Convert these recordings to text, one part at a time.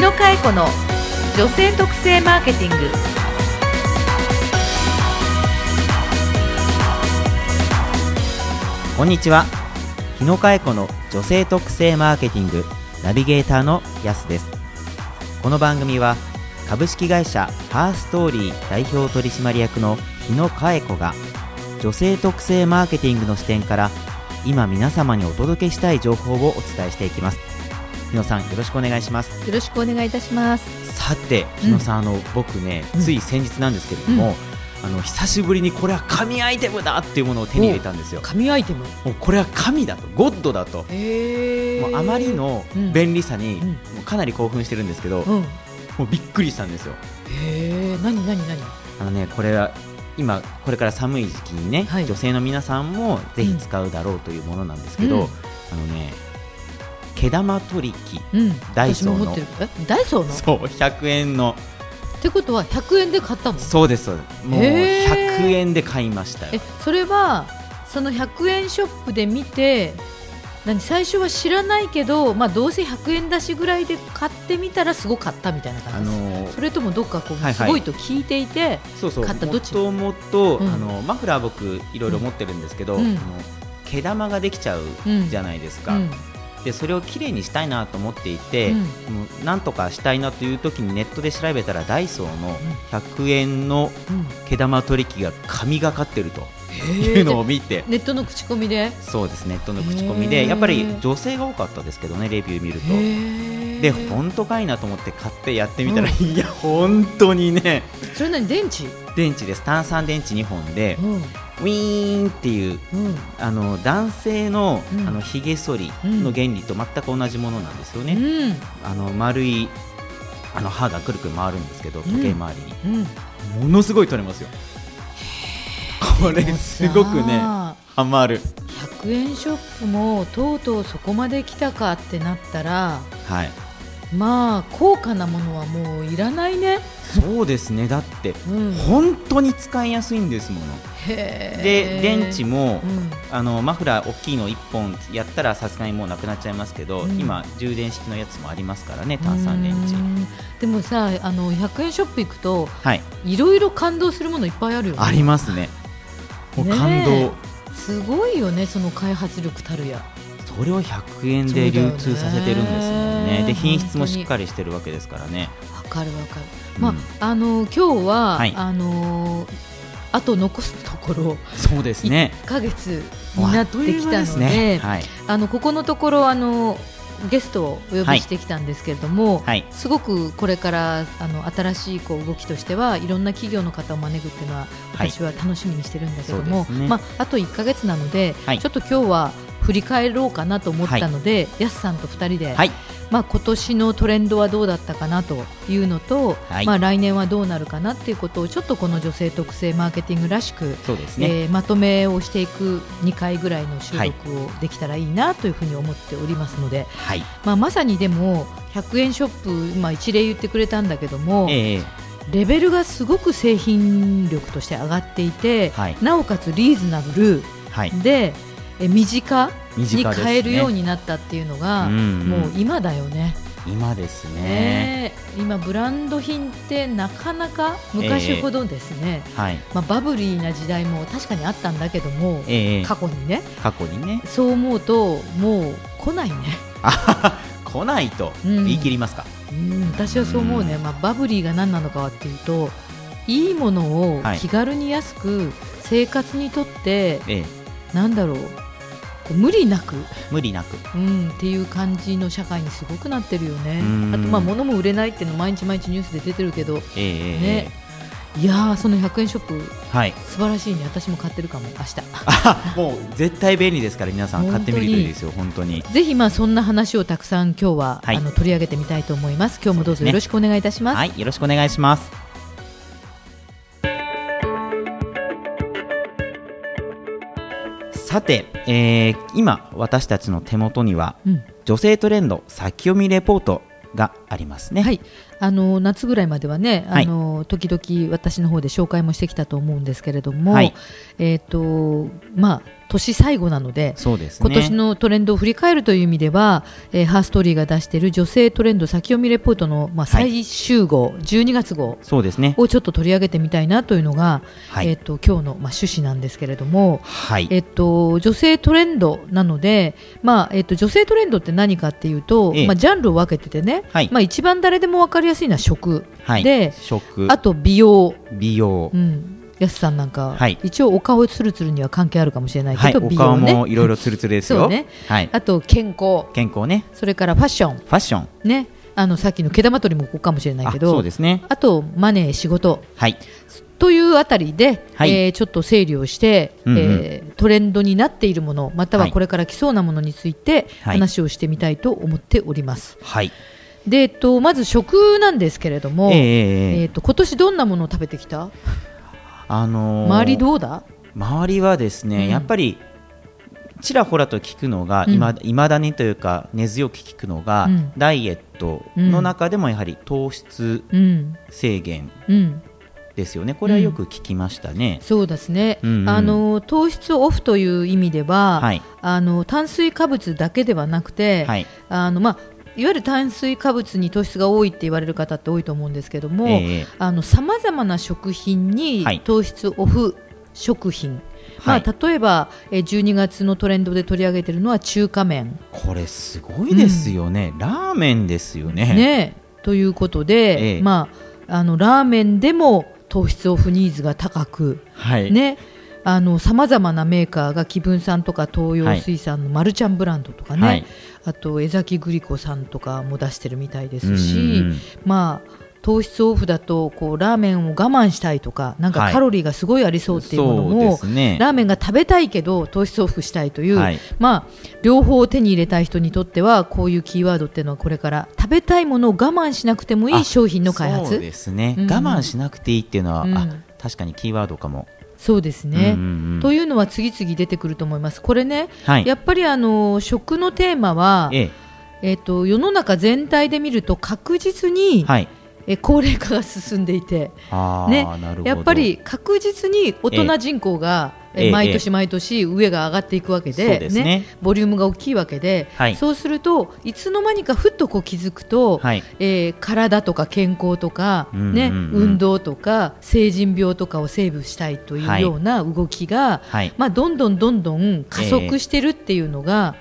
野佳恵子の女性特性マーケティング。こんにちは。日野佳恵子の女性特性マーケティングナビゲーターのやすです。この番組は株式会社ハーストーリー代表取締役の日野佳恵子が女性特性マーケティングの視点から今皆様にお届けしたい情報をお伝えしていきます。日野さんよろしくお願いします。よろしくお願いいたします。さて日野さん、あの僕ね、うん。つい先日なんですけれども、あの久しぶりにこれは神アイテムだっていうものを手に入れたんですよ。神アイテム？もうこれは神だとゴッドだと。へもうあまりの便利さに、うん。もうかなり興奮してるんですけど、うん。もうびっくりしたんですよ。へえ何何何？あのねこれは今これから寒い時期にね、はい。女性の皆さんもぜひ使うだろうというものなんですけど、うん。あのね毛玉取り機うん。ダイソーの。ダイソーの？そう100円の。ってことは100円で買ったの？そうですそうです。もうへー。100円で買いましたよ。えそれはその100円ショップで見て何最初は知らないけど、まあ、どうせ100円だしぐらいで買ってみたらすごかったみたいなあ感じです、のーそれともどっかこう、すごいと聞いていて、そうそう。買ったどっち？もともと、うん。あのマフラー僕いろいろ持ってるんですけど、うん。あの毛玉ができちゃうじゃないですか、うんでそれをきれいにしたいなと思っていて、うん。なんとかしたいなという時にネットで調べたらダイソーの100円のうん。毛玉取り機が神がかってるとへいうのを見て。ネットの口コミで？そうですネットの口コミで。やっぱり女性が多かったですけどねレビュー見ると。へで本当かいなと思って買ってやってみたら、いや本当にね。それ何？電池？電池です。炭酸電池2本で。うんウィーンっていううん。あの男性の,、うん。あのひげ剃りの原理と全く同じものなんですよね。うん。あの丸いあの刃がくるくる回るんですけど時計回りに、うん。ものすごい取れますよ。これすごくねハマる。100円ショップもとうとうそこまで来たかってなったらはいまあ高価なものはもういらないね、そうですね。だってうん、本当に使いやすいんですもの。へでー電池も、うん。あのマフラー大きいの1本やったらさすがにもうなくなっちゃいますけど、うん。今充電式のやつもありますからね炭酸電池うんでもさあの100円ショップ行くとはい。いろいろ感動するものいっぱいあるよね。ありますね。もう感動、すごいよねその開発力たるやそれを100円で流通させてるんですもんね。ねで品質もしっかりしてるわけですからね。わかるわかる、うん。まああの今日は、はい。あのあと残すところそうですね。1ヶ月になってきたのでね。はい、あのここのところあのゲストをお呼びしてきたんですけれども、はい。すごくこれからあの新しいこう動きとしてはいろんな企業の方を招くっていうのははい。私は楽しみにしてるんだけども、そうですね。まあ、あと1ヶ月なので、はい。ちょっと今日は振り返ろうかなと思ったので、やすさんと2人で、はい。まあ、今年のトレンドはどうだったかなというのと、はい。まあ、来年はどうなるかなっていうことをちょっとこの女性特性マーケティングらしくそうですね、えーまとめをしていく2回ぐらいの収録をできたらいいなというふうに思っておりますので、はい。まあ、まさにでも100円ショップ、まあ、一例言ってくれたんだけども、ええ。レベルがすごく製品力として上がっていて、はい。なおかつリーズナブル。はい。で、え身近に身近ですね。買えるようになったっていうのが、うんうん。もう今だよね。今ですね。ね今ブランド品ってなかなか昔ほどですね、はい。まあ、バブリーな時代も確かにあったんだけども、ええ。過去にね。過去にね。そう思うともう来ないね、来ないとうん。言い切りますか、うん、私はそう思うね、まあ、バブリーが何なのかはっていうといいものをはい。気軽に安く生活にとって、ええ。なんだろう無理なく、無理なく。うん、っていう感じの社会にすごくなってるよね。うん。あとまあ物も売れないっていうの毎日毎日ニュースで出てるけど。ええええね。いやーその100円ショップはい。素晴らしいね。私も買ってるかも明日。あもう絶対便利ですから皆さん買ってみるといいですよ本当に。ぜひまあそんな話をたくさん今日は、はい。あの取り上げてみたいと思います。今日もどうぞよろしくお願いいたします。はいよろしくお願いしますさて、えー今私たちの手元にはうん。女性トレンド先読みレポートがありますね。はい、あの夏ぐらいまではね、はい。あの時々私の方で紹介もしてきたと思うんですけれども、はい。えっ、とまあ年最後なので。そうですね。今年のトレンドを振り返るという意味では、えーハーストーリーが出している女性トレンド先読みレポートの、まあ、はい。最終号、12月号そうですね。をちょっと取り上げてみたいなというのが、はい。えっと今日の、まあ、趣旨なんですけれども、はい。えっと、女性トレンドなので、まあえっと、女性トレンドって何かっていうと、ええ。まあ、ジャンルを分けててね、はい。まあ、一番誰でも分かりやすいのは食、はい。で食。あと美容、美容。うん、やすさんなんか、はい。一応お顔ツルツルには関係あるかもしれないはい。けど、美お顔容ねもいろいろツルツルですよ。ね。はい。あと健康。健康ね。それからファッション、ファッション。ね、あのさっきの毛玉取りもここかもしれないあけどそうですね。あとマネー仕事。はい。というあたりで、はい。えーちょっと整理をして、うんうん。えートレンドになっているものまたははい。これから来そうなものについてはい。話をしてみたいと思っております。はい。で、えっと、まず食なんですけれども、ええええ。えっと今年どんなものを食べてきた？あのー周りどうだ？周りはですね、うん。やっぱりちらほらと聞くのが、うん。いまいまだにというか根強く聞くのが、うん。ダイエットの中でもやはり糖質うん。制限うん、ですよね、これはよく聞きましたね。そうですね、うんうん。あの糖質オフという意味では、はい。あの炭水化物だけではなくて、はい。あのまあ、いわゆる炭水化物に糖質が多いって言われる方って多いと思うんですけども、ええ。さまざまな食品にはい。糖質オフ食品、はい。まあ、例えばえー12月のトレンドで取り上げているのは中華麺、これすごいですよね、ラーメンですよね。ね、ということで、ええ。まあ、あのラーメンでも糖質オフニーズが高く、はい、ね、さまざまなメーカーが紀文さんとか東洋水産のマルちゃんブランドとかね、はい。あと江崎グリコさんとかも出してるみたいですうんし、まあ糖質オフだとこうラーメンを我慢したいとかなんかはい。カロリーがすごいありそうっていうものも、すね。ラーメンが食べたいけど糖質オフしたいという、はい。まあ、両方を手に入れたい人にとってはこういうキーワードっていうのはこれから食べたいものを我慢しなくてもいいあ商品の開発そうですね、うんうん我慢しなくていいっていうのは、うんあ確かにキーワードかも。そうですね、うんうんうん。というのは次々出てくると思います。これね、はい。やっぱりあの食のテーマは、ええ。っと世の中全体で見ると確実に、えはいえ高齢化が進んでいて、ね。やっぱり確実に大人人口が、えええ毎年毎年上が上がっていくわけで,、そうですね。ボリュームが大きいわけで、はい。そうするといつの間にかふっとこう気づくと、はい。えー体とか健康とか、うんうんうん。ね運動とか成人病とかをセーブしたいというような動きが、はい。まあ、どんどんどんどん加速してるっていうのが、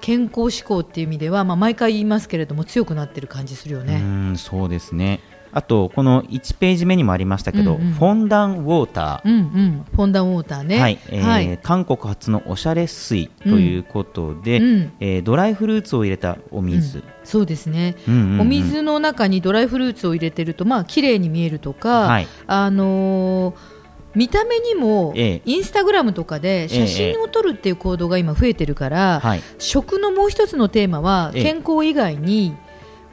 健康志向っていう意味では、まあ、毎回言いますけれども強くなってる感じするようね。ーんそうですね。あとこの1ページ目にもありましたけど、うんうん。フォンダンウォーター、うんうん、フォンダンウォーターね。はい。えーはい。韓国発のおしゃれ水ということで、うん。えードライフルーツを入れたお水、そうですね、うんうんうん。お水の中にドライフルーツを入れてるとまあ綺麗に見えるとか、はい。あのー見た目にも、ええ。インスタグラムとかで写真を撮るっていう行動が今増えてるから、はい。食のもう一つのテーマはええ。健康以外に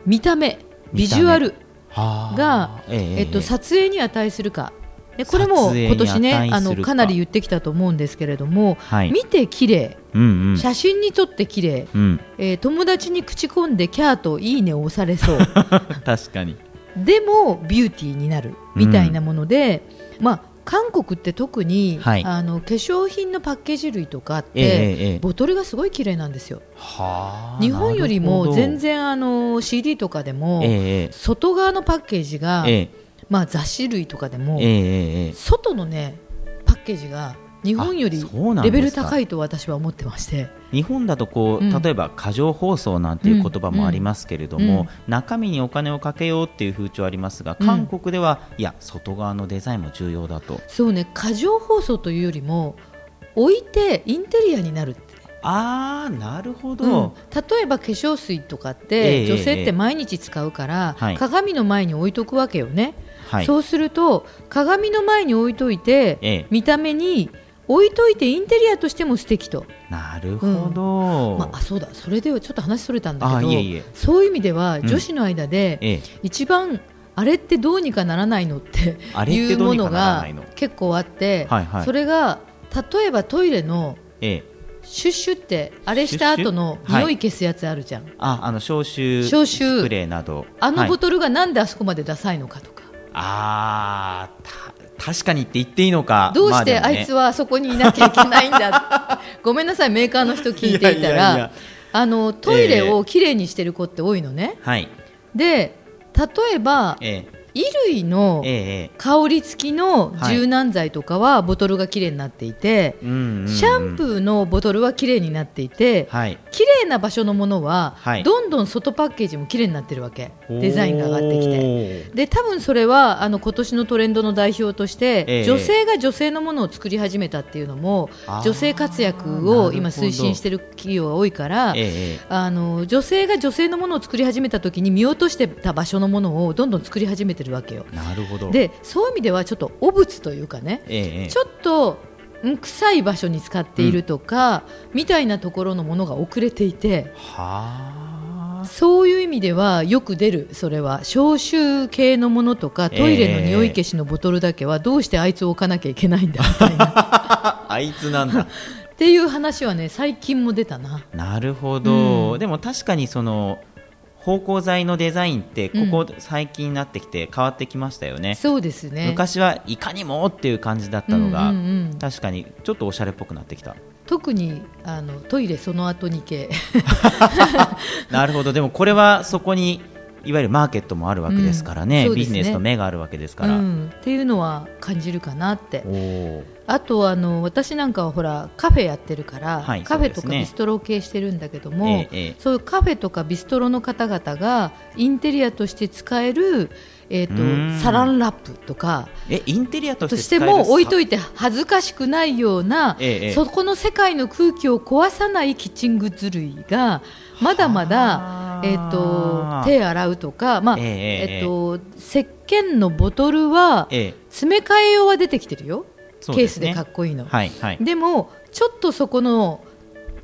見た目ビジュアルはあが、えええっと、撮影に値するか。でこれも今年ねあのか。なり言ってきたと思うんですけれども、はい。見て綺麗。うんうん。写真に撮って綺麗、うん、えー友達に口コんでキャーといいねを押されそう。確かに。でもビューティーになるみたいなもので、まあ韓国って特に、はい。あの化粧品のパッケージ類とかって、ええええボトルがすごい綺麗なんですよ。はあ日本よりも全然あの CD とかでも、ええ外側のパッケージが、ええ。まあ、雑誌類とかでも、外のねパッケージが日本よりレベル高いと私は思ってまして。日本だとこう、うん。例えば過剰包装なんていう言葉もありますけれども、うん。中身にお金をかけようっていう風潮ありますがうん。韓国では、いや外側のデザインも重要だと。そうね過剰包装というよりも置いてインテリアになるって。あーなるほど、うん。例えば化粧水とかっえて、え女性ってええ毎日使うから、はい。鏡の前に置いとくわけよね、はい。そうすると鏡の前に置いといて、ええ。見た目に置いといてインテリアとしても素敵と、なるほど、まあ、あそうだ。それではちょっと話それたんだけどそういう意味ではん。女子の間で、ええ。一番あれってどうにかならないのっていうものが結構あって、はいはい。それが例えばトイレのええ。シュッシュってあれした後の匂い消すやつあるじゃん、ああの消臭消臭。スプレーなど。あのはいボトルがなんであそこまでダサいのかとか、あーた確かにって言っていいのか。どうしてあいつはあそこにいなきゃいけないんだ。ごめんなさいメーカーの人聞いていたらあのトイレをきれいにしてる子って多いのね、はい。で例えばえ衣類のええええ香り付きの柔軟剤とかはボトルがきれいになっていて、シャンプーのボトルはきれいになっていて、はい綺麗な場所のものは、はい。どんどん外パッケージも綺麗になってるわけ。デザインが上がってきて。てで多分それはあの今年のトレンドの代表として、ええ。女性が女性のものを作り始めたっていうのも女性活躍を今推進している企業が多いから、ええええ。あの女性が女性のものを作り始めた時に見落としてた場所のものをどんどん作り始めてるわけよ。なるほど。でそういう意味ではちょっと汚物というかねええええ。ちょっとん臭い場所に使っているとか、みたいなところのものが遅れていてはあ。そういう意味ではよく出るそれは。消臭系のものとかトイレの匂い消しのボトルだけはどうしてあいつを置かなきゃいけないんだみたいな。あいつなんだ。っていう話はね最近も出たな。なるほど、うん。でも確かにその芳香剤のデザインってここ最近になってきて変わってきましたよね、そうですね。昔はいかにもっていう感じだったのが、うんうんうん。確かにちょっとおしゃれっぽくなってきた。特にあのトイレその後に系。なるほど。でもこれはそこにいわゆるマーケットもあるわけですからね,、うんね。ビジネスの目があるわけですから、うん、っていうのは感じるかなって。あとあの私なんかはほらカフェやってるから、はいカフェとかビストロを経営してるんだけども、ええええ。そういうカフェとかビストロの方々がインテリアとして使える、えー、とサランラップとかえインテリアとしとしても置いといいて恥ずかしくないような、ええええ。そこの世界の空気を壊さないキッチングッズ類がまだまだは、あえー、と手洗うとか、まあえええええー、と石鹸のボトルはええ。詰め替え用は出てきてるよ、ケースでかっこいいの。はいはい。でもちょっとそこの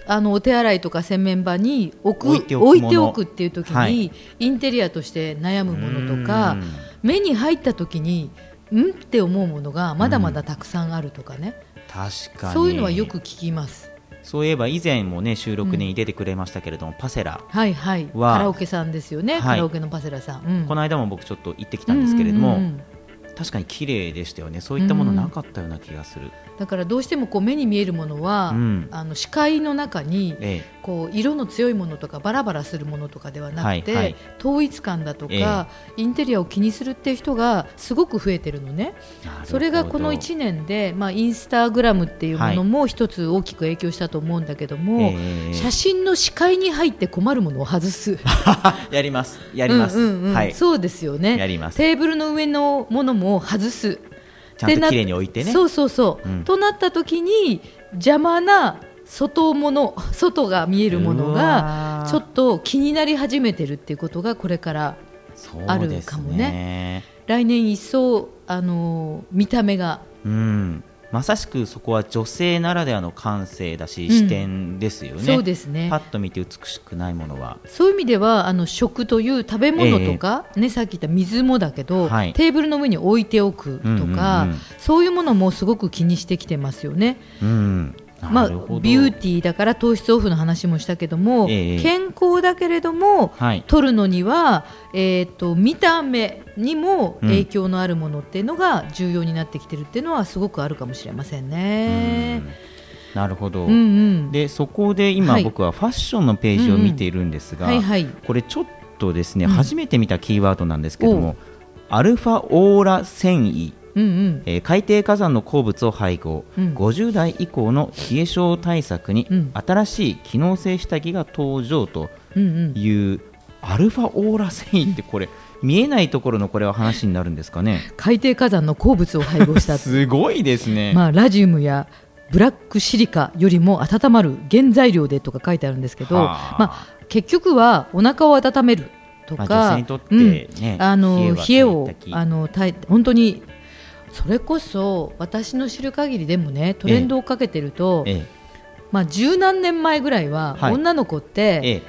あのお手洗いとか洗面場に置く置いておくっていう時に、はい。インテリアとして悩むものとかうん。目に入った時にんって思うものがまだまだたくさんあるとかね、確かに。そういうのはよく聞きます。そういえば以前もね収録に出てくれましたけれども、パセラはいはい。はカラオケさんですよね、はい。カラオケのパセラさん。うん。この間も僕ちょっと行ってきたんですけれども、うんうんうん確かに綺麗でしたよね。そういったものなかったような気がする、だからどうしてもこう目に見えるものは、うん。あの視界の中にえこう色の強いものとかバラバラするものとかではなくて、はいはい。統一感だとえか、インテリアを気にするっていう人がすごく増えてるのね。それがこの1年で、まあ、インスタグラムっていうものも一つ大きく影響したと思うんだけども、ええ。写真の視界に入って困るものを外す。やります。やります、うんうんうん。はい。そうですよね。やります。テーブルの上のものも外す。ちゃんと綺麗に置いてね。そうそうそう、うん。となった時に邪魔な外もの外が見えるものうがちょっと気になり始めてるっていうことがこれからあるかも来年一層あのー見た目がうんまさしくそこは女性ならではの感性だし、うん。視点ですよね。そうですね。パッと見て美しくないものは。そういう意味ではあの食という食べ物とか、ね、さっき言った水もだけど、はい。テーブルの上に置いておくとか、うんうんうん。そういうものもすごく気にしてきてますよね。うんまあ、ビューティーだから糖質オフの話もしたけども、ええ健康だけれども、はい。取るのには、えー、と見た目にも影響のあるものっていうのが重要になってきてるっていうのはすごくあるかもしれませんね。なるほど、うんうん。でそこで今、はい。僕はファッションのページを見ているんですが、これちょっとですね、うん。初めて見たキーワードなんですけどおもアルファオーラ繊維、うんうん。えー海底火山の鉱物を配合、うん。50代以降の冷え性対策にうん。新しい機能性下着が登場という、アルファオーラ繊維ってこれ 見えないところのこれは話になるんですかね？海底火山の鉱物を配合した。すごいですね、まあ、ラジウムやブラックシリカよりも温まる原材料でとか書いてあるんですけど、はあ。まあ、結局はお腹を温めるとか、まあ女性にとってねうんあの冷えをあの本当にそれこそ私の知る限りでもねトレンドをかけてると、えまあ、十何年前ぐらいは、はい。女の子っえて、え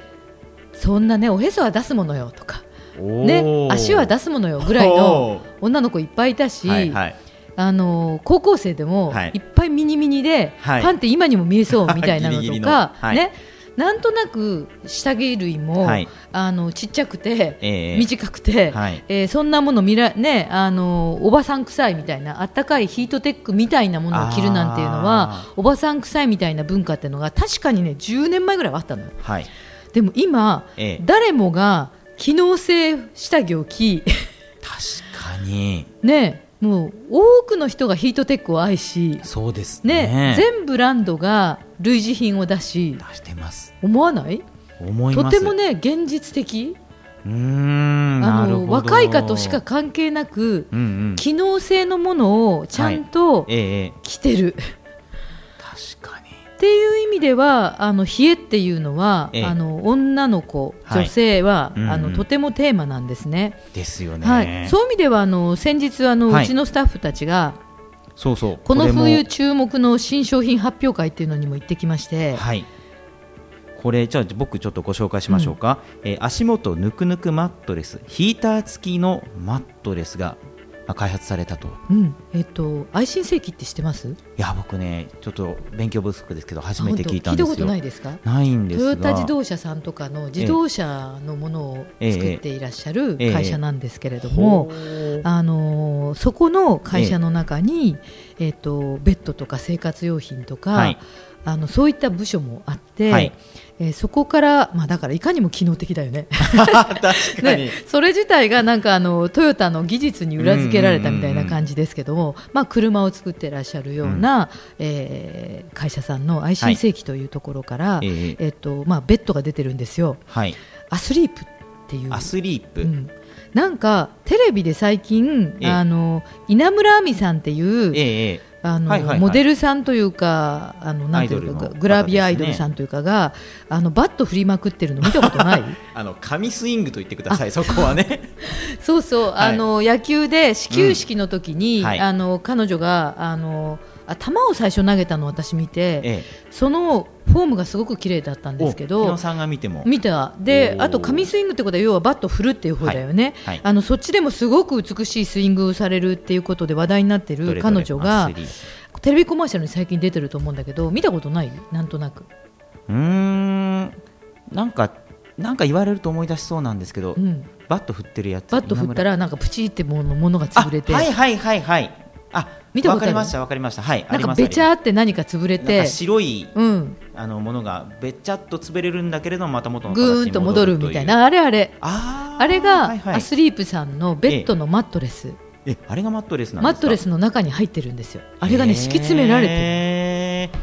そんなねおへそは出すものよとか、ねー、足は出すものよぐらいの女の子いっぱいいたし、はいはい。あの高校生でもはい。いっぱい見ミニミニで、はい。パンって今にも見えそうみたいなの ギリギリの。とか、はい。ねなんとなく下着類も、はい。あのちっちゃくて、ええ。短くて、はい。えーそんなもの見ら、ね、あのおばさん臭いみたいなあったかいヒートテックみたいなものを着るなんていうのはあおばさん臭いみたいな文化っていうのが確かにね10年前ぐらいはあったのよ。はい。でも今、ええ。誰もが機能性下着を着確かに。ねもう多くの人がヒートテックを愛しそうですね。ね全ブランドが類似品を出し出してます思わない？思います。とてもね現実的。うーんなあの若いかとしか関係なくうんうん。機能性のものをちゃんとええええ。着てる、確かに。っていう意味ではあの冷えっていうのは、ええ。あの女の子、はい。女性は、うんうん。あのとてもテーマなんですね。ですよね、はい、そういう意味ではあの先日あの、はい。うちのスタッフたちがそうそう。この冬注目の新商品発表会っていうのにも行ってきまして、はいこれじゃあ僕ちょっとご紹介しましょうか、えー足元ぬくぬくマットレスヒーター付きのマットレスがまあ開発されたと。うん。えっと愛心世紀って知ってます？いや僕ねちょっと勉強不足ですけど初めて聞いたんあ本当聞いたことですよないですか？ないんですが。トヨタ自動車さんとかの自動車のものを作っていらっしゃるええ。会社なんですけれども、ほう。あのーそこの会社の中に、えっとベッドとか生活用品とか、はいあのそういった部署もあって、はい。えーそこから、まあ、だからいかにも機能的だよね。確かに、ねそれ自体がなんかあのトヨタの技術に裏付けられたみたいな感じですけども、まあ、車を作ってらっしゃるような、えー会社さんの愛心世紀というところから、えとまあ、ベッドが出てるんですよ。はい。アスリープっていう。アスリープ、うん、なんかテレビで最近、ええ。あの稲村亜美さんっていう、ええええあのはいはいはい。モデルさんというかあのなんていうかね。グラビアアイドルさんというかが、あのバット振りまくってるの見たことない？あの神スイングと言ってください。そこはね。そうそう、はい。あの野球で始球式の時に、うん。はい。あの彼女があのあ球を最初投げたのを私見て、ええ。そのフォームがすごく綺麗だったんですけどさんが見ても。見た。であと神スイングってことは要はバット振るっていう方だよね、はいはい。あのそっちでもすごく美しいスイングをされるっていうことで話題になってる彼女がテレビコマーシャルに最近出てると思うんだけど見たことない？なんとなく、うーん。なんかなんか言われると思い出しそうなんですけど、うん、バット振ってるやつ。バット振ったらなんかプチってものものが潰れて、あはいはいはいはいあ見たことある？わかりましたわかりました。はいなんかべちゃって何か潰れて。か白いうん、あのものがべちゃっと潰れるんだけれどもまた元の形ぐにーんと戻るみたいな。あれあれ。あーあれがはいはい。アスリープさんのベッドのマットレス、えあれがマットレスマットレスの中に入ってるんですよ。あれがね敷き詰められてる。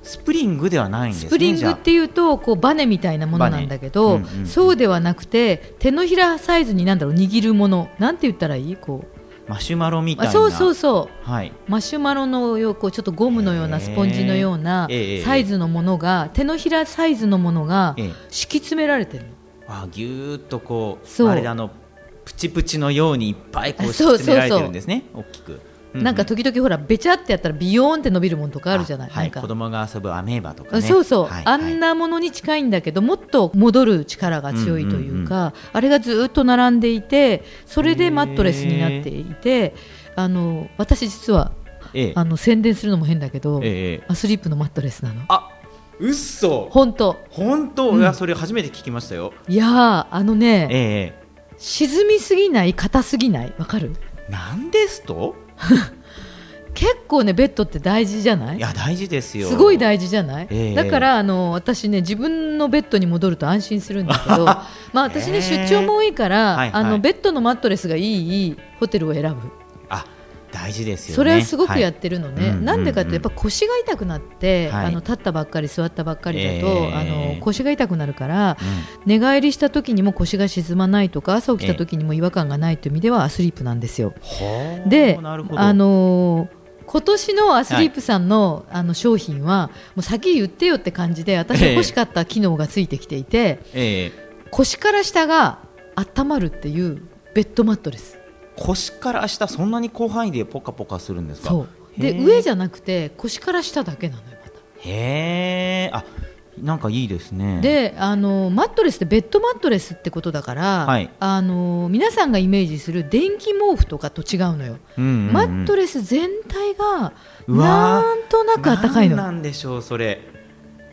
スプリングではないんですねスプリングっていうとこうバネみたいなものなんだけど、うんうん。そうではなくて手のひらサイズになんだろう握るもの。なんて言ったらいい？こうマシュマロみたいな。あそうそうそう。はい。マシュマロのようこうちょっとゴムのようなスポンジのようなサイズのものが手のひらサイズのものがええ。敷き詰められてるあぎゅーっとこうあれであのプチプチのようにいっぱいこう敷き詰められてるんですね大きく、うなんか時々ほらべちゃってやったらビヨーンって伸びるものとかあるじゃない。あはい、子供が遊ぶアメーバとかね。そうそう、はいあんなものに近いんだけどもっと戻る力が強いというか、あれがずっと並んでいてそれでマットレスになっていてあの私実はええ。あの宣伝するのも変だけど、ええアスリープのマットレスなの。あうっそ本当。本当、うん。いやそれ初めて聞きましたよ。いやーあのね、ええ。沈みすぎない？硬すぎない？わかる？なんですと？結構ねベッドって大事じゃない？いや大事ですよ。すごい大事じゃない、ええ。だからあの私ね自分のベッドに戻ると安心するんだけど まあ私ね、ええ。出張も多いから、はいはい。あのベッドのマットレスがいいホテルを選ぶ。あ大事ですよね。それはすごくやっはいてるのね、うんなんでかってうんやっぱ腰が痛くなって、はい。あの立ったばっかり座ったばっかりだと、ええあの腰が痛くなるからうん。寝返りした時にも腰が沈まないとか朝起きた時にも違和感がないという意味ではアスリープなんですよ。ほう。であのー今年のアスリープさんの,、あの商品はもう先言ってよって感じで私が欲しかった機能がついてきていて、ええ。腰から下が温まるっていうベッドマットレス腰から下そんなに広範囲でポカポカするんですか？そう。で上じゃなくて腰から下だけなのよまた。へえあなんかいいですね。であのマットレスってベッドマットレスってことだから、はい。あの皆さんがイメージする電気毛布とかと違うのよ、うんうんうんマットレス全体がなんとなく暖かいの。何なんでしょうそれ、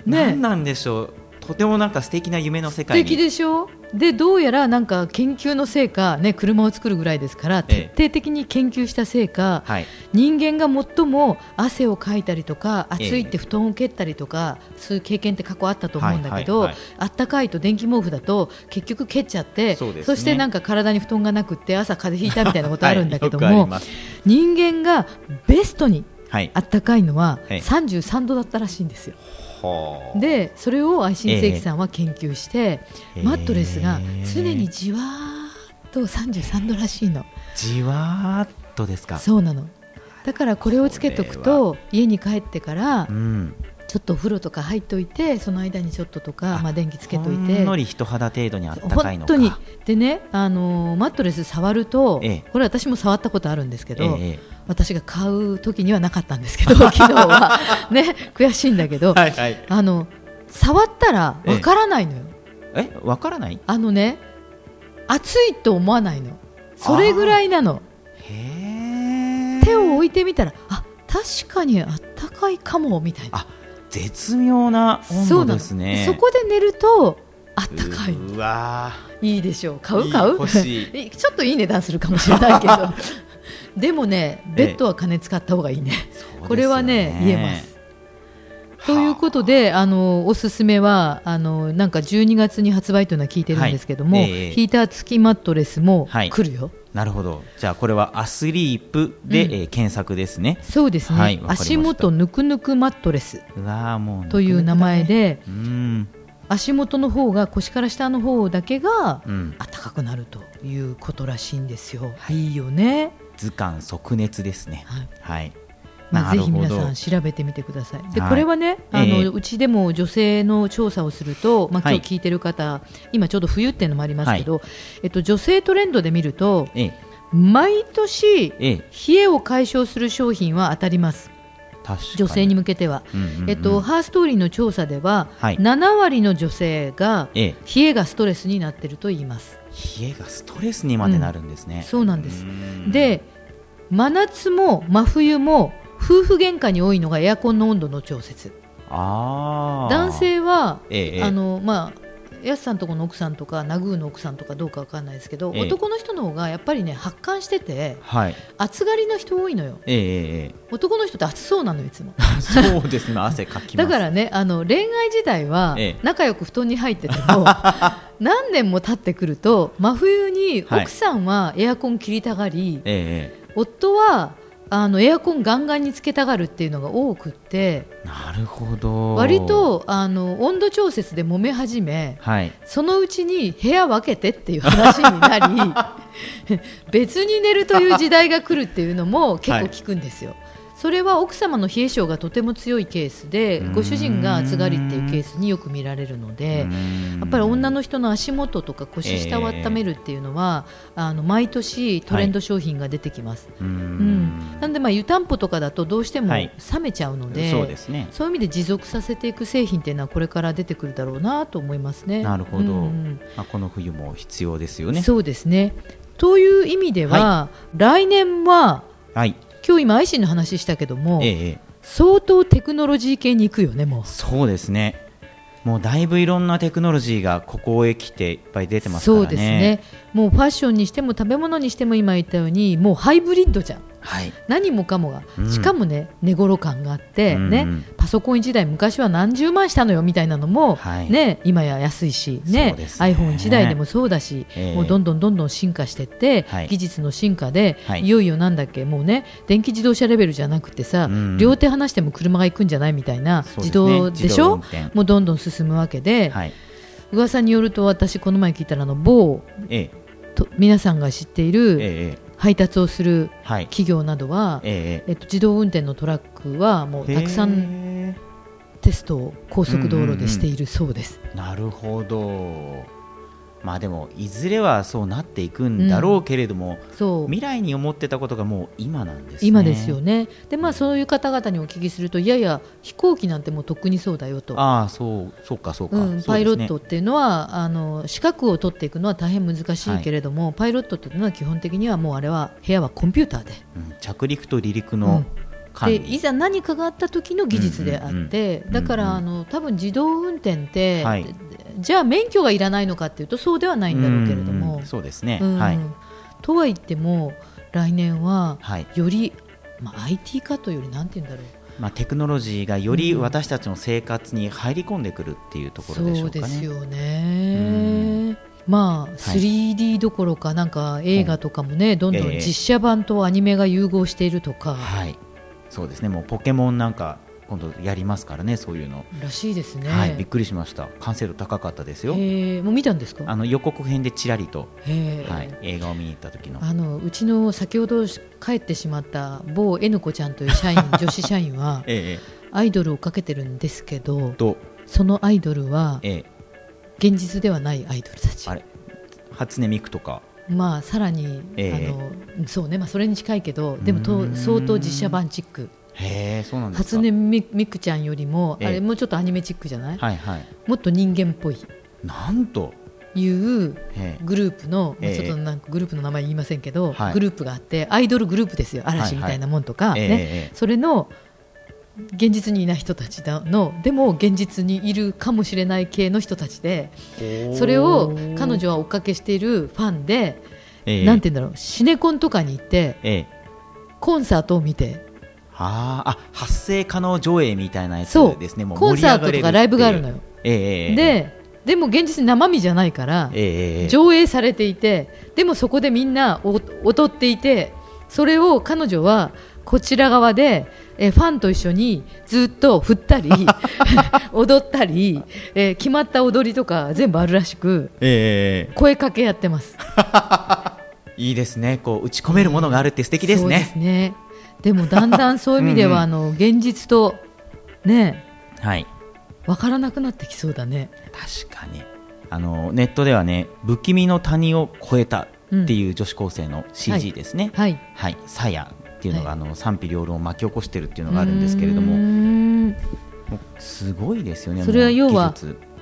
ね。何なんでしょう。とてもなんか素敵な夢の世素界に。敵でしょ？でどうやらなんか研究のせいか、ね、車を作るぐらいですから徹え。え底的に研究したせいか、はい。人間が最も汗をかいたりとかええ。暑いって布団を蹴ったりとか、そういう経験って過去あったと思うんだけど、はいはい。あったかいと電気毛布だと結局蹴っちゃってそね。してなんか体に布団がなくって朝風邪ひいたみたいなことあるんだけども、はい人間がベストにはい。あったかいのはええ。33度だったらしいんですよ。はあでそれを愛新世紀さんは研究して、ええ。マットレスが常にじわーっと33度らしいの。じわーっとですか？そうなの。だからこれをつけとくと家に帰ってからうん。ちょっとお風呂とか入っといてその間にちょっととかあまあ、電気つけとほいて。んのり人肌程度にあったかいのか。本当に。でね、あのーマットレス触ると、ええ。これ私も触ったことあるんですけど、ええ私が買う時にはなかったんですけど 昨日は。ね悔しいんだけど、はいはい。あの触ったらわからないのよ、えわからない？あのね熱いと思わないの。それぐらいなの。手を置いてみたらあ確かにあったかいかもみたいな。あ絶妙な温度ですね。そこで寝るとあったかい。うわいいでしょう。買いう？い買う ちょっといい値段するかもしれないけど でもねベッドは金使った方がいいね、これはね言えます。ということであ。のおすすめはあのなんか12月に発売というのは聞いてるんですけども、はいええ。ヒーター付きマットレスもはい。来るよ、なるほど。じゃあこれはアスリープで、うん。えー検索ですね。そうですね、はい足元ぬくぬくマットレス。うわーもうという名前でうん。足元の方が腰から下の方だけがうん。暖かくなるということらしいんですよ、い、いよね、図鑑即熱ですね。はい。はい。まあ、ぜひ皆さん調べてみてください。で、はい。これはね、あの、ええうちでも女性の調査をすると、まあ、はい。今日聞いてる方、今ちょうど冬っていうのもありますけど、えっと、女性トレンドで見ると、ええ。毎年、ええ。冷えを解消する商品は当たります。女性に向けては。うんうんうんえっと、ハーストーリーの調査では、はい。7割の女性がええ。冷えがストレスになっていると言います。冷えがストレスにまでなるんですね、そうなんです。うん。で、真夏も真冬も夫婦喧嘩に多いのがエアコンの温度の調節。男性は、ええええ。あのまあやすさんとこの奥さんとかナグーの奥さんとかどうかわかんないですけど、ええ。男の人の方がやっぱりね発汗しててはい。暑がりの人多いのよ。ええええ男の人って暑そうなのいつも。ええそうですね。汗かきだからねあの恋愛時代はええ。仲良く布団に入ってても 何年も経ってくると真冬にはい奥さんはエアコン切りたがり、えええ。夫はあのエアコンガンガンにつけたがるっていうのが多くってえなるほど割とあの温度調節で揉め始めはいそのうちに部屋分けてっていう話になり 別に寝るという時代が来るっていうのも結構聞くんですよ。それは奥様の冷え性がとても強いケースでご主人が暑がりっていうケースによく見られるのでやっぱり女の人の足元とか腰下を温めるっていうのは、あの毎年トレンド商品が出てきます。うーん。うん。なんでまあ湯たんぽとかだとどうしてもはい。冷めちゃうので、そうですね。そういう意味で持続させていく製品っていうのはこれから出てくるだろうなと思いますね。なるほど、うんうん。まあ、この冬も必要ですよね。そうですね。という意味では、来年ははい今日今アイシンの話したけども、ええええ相当テクノロジー系に行くよねもう。そうですねもうだいぶいろんなテクノロジーがここへ来ていっぱい出てますからねそうですね。もうファッションにしても食べ物にしても今言ったようにもうハイブリッドじゃん。はい。何もかもが、うん。しかもね寝頃感があって、うんねパソコン1台昔は何十万したのよみたいなのも、はい。ね今や安いし、ねね。iPhone1 台でもそうだし、ええ。もうどんどんどんどん進化していって、はい。技術の進化で、はい。い、よいよなんだっけもうね電気自動車レベルじゃなくてさ、うん。両手離しても車が行くんじゃないみたいな、自動でしょ？転。もうどんどん進むわけで、はい。噂によると私この前聞いたらあの某ええ。と皆さんが知っているえええ配達をする企業などは、えええっと、自動運転のトラックはもうたくさんんテストを高速道路でしているそうです。なるほどまあでもいずれはそうなっていくんだろうけれども、そう。未来に思ってたことがもう今なんですね。今ですよね。でまあそういう方々にお聞きするといやいや飛行機なんてもうとっくにそうだよと。ああそうそうかそうか、うん、パイロットっていうのはあの資格を取っていくのは大変難しいけれども、パイロットっていうのは基本的にはもうあれは部屋はコンピューターで。うん着陸と離陸のでいざ何かがあった時の技術であって、だから、あの多分自動運転って、はい。じゃあ免許がいらないのかっていうとそうではないんだろうけれどうんも。うん、そうですね、うん。はい。とは言っても来年ははい。より、まあ、IT 化というよりなんて言うんだろう。まあ、テクノロジーがよりうん私たちの生活に入り込んでくるっていうところでしそうょうかね。ですよね。まあ 3D どころかなんか映画とかもね、どんどんええ。実写版とアニメが融合しているとか、はい、そうですね。もうポケモンなんか今度やりますからね、そういうの。らしいですね。はい、びっくりしました。完成度高かったですよ。えーもう見たんですか？あの予告編でちらりと、はい、映画を見に行った時の。あのうちの先ほど帰ってしまった某 N 子ちゃんという社員女子社員は ええアイドルをかけてるんですけどと、そのアイドルはええ現実ではないアイドルたちあれ、初音ミクとか。まあさらに、ええ。あのそうね、まあ、それに近いけどでもと相当実写版チック。へえ、そうなんで。初音ミミクちゃんよりも、ええ。あれもうちょっとアニメチックじゃない、はいはい。もっと人間っぽい。なんと、いうええ。グループの、まあええ。ちょっとなんかグループの名前言いませんけど、はい。グループがあってアイドルグループですよ嵐みたいなもんとか、ね。ええええ。それの現実にいない人たちのでも現実にいるかもしれない系の人たちでそれを彼女は追っかけしているファンで、ええ。なんて言うんだろうシネコンとかに行ってええ。コンサートを見て。あーあ発生可能上映みたいなやつですね。もうコンサートとかライブがあるのよ、よ。えででも現実に生身じゃないから、上映されていてでもそこでみんなお踊っていてそれを彼女はこちら側でえーファンと一緒にずっと振ったり 踊ったり、えー決まった踊りとか全部あるらしくええ声かけやってます。いいですね。こう打ち込めるものがあるって素敵ですそうねですね。でもだんだんそういう意味ではうんうん。あの現実とねはい。分からなくなってきそうだね。確かに。あのネットではね不気味の谷を越えたっていう女子高生の CG ですね、はい。はい、さやっていうのが、はい。あの賛否両論を巻き起こしてるっていうのがあるんですけれどももうすごいですよねそれはもう要は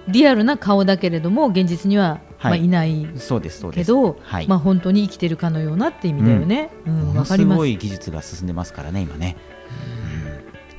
リアルな顔だけれども現実には、まあ、はいいないそうですそうです。けど、はい。まあ、本当に生きてるかのようなって意味だよね。うん。もわ、かります。のすご。い技術が進んでますからね今ね。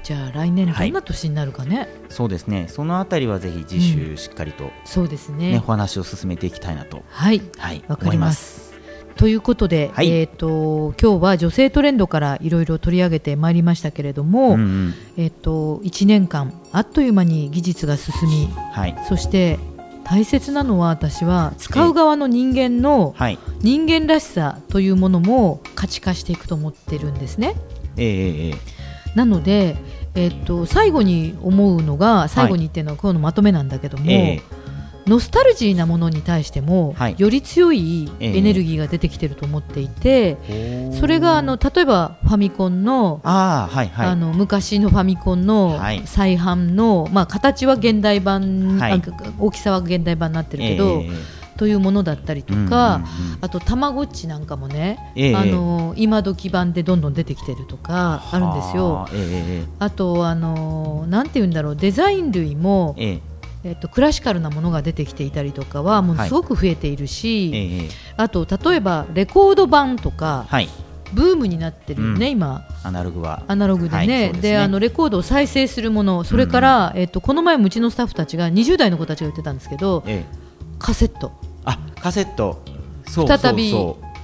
じゃあ来年はいどんな年になるかね。そうですね。そのあたりはぜひ次週しっかりと、そうですね。ねお話を進めていきたいなと、はい。はい、わかります。ということで、はい。えっ、と今日は女性トレンドからいろいろ取り上げてまいりましたけれども、うんうん。えっ、と1年間あっという間に技術が進み、はい。そして大切なのは私は使う側の人間のはい。人間らしさというものも価値化していくと思ってるんですね。えええええなので、えっと最後に思うのが最後にっていうのは今日のまとめなんだけども、ええノスタルジーなものに対しても、はい。より強いええ。エネルギーが出てきてると思っていて、えそれがあの例えばファミコンの,、ああはいはい。あの昔のファミコンのはい。再販の、まあ、形は現代版、はい。あ大きさは現代版になってるけど、ええというものだったりとか、うんうんうん。あとたまごっちなんかもね、ええあの今時版でどんどん出てきてるとかあるんですよ。は。あええ。あとあのなんて言うんだろうデザイン類も、えええっとクラシカルなものが出てきていたりとかはもうはいすごく増えているし、ええ。ええあと例えばレコード版とかはい。ブームになってるよね、うん。今。アナログは。アナログでね,、はいですね。あのレコードを再生するものそれから、えっとこの前もうちのスタッフたちが20代の子たちが言ってたんですけどええ。カセット。あカセット。そう再び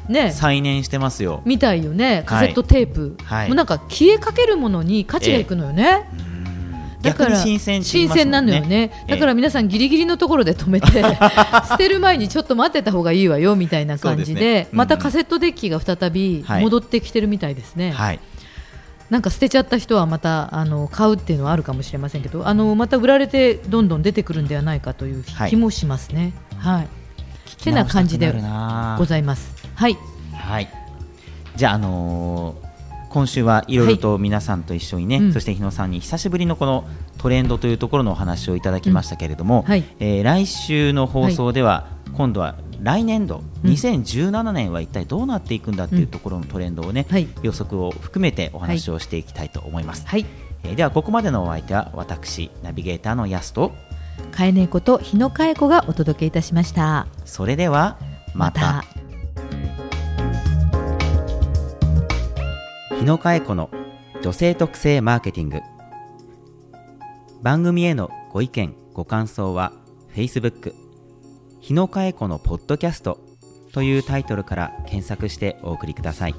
ね。再燃してますよ。みたいよね。カセットテープ、はい。もうなんか消えかけるものに価値がいくのよね、だから新鮮って言い新鮮なのよね。ええ。だから皆さんギリギリのところで止めて 捨てる前にちょっと待ってた方がいいわよみたいな感じでねうんうん。またカセットデッキが再びはい。戻ってきてるみたいですね、はい。なんか捨てちゃった人はまたあの買うっていうのはあるかもしれませんけどあのまた売られてどんどん出てくるんではないかというはい気もしますね。はい、てな感じでございます。はい、はい。じゃああのー今週はいろいろと皆さんと一緒にね、うん。そして日野さんに久しぶりのこのトレンドというところのお話をいただきましたけれども、はい。えー来週の放送では、今度は来年度、うん。2017年は一体どうなっていくんだっていうところのトレンドをね、はい。予測を含めてお話をしていきたいと思います、はい。えーではここまでのお相手は私ナビゲーターのヤスとかえねえこと日野かえ子がお届けいたしました。それではまた日野佳恵子の女性特性マーケティング。番組へのご意見ご感想は Facebook 日野佳恵子のポッドキャストというタイトルから検索してお送りください。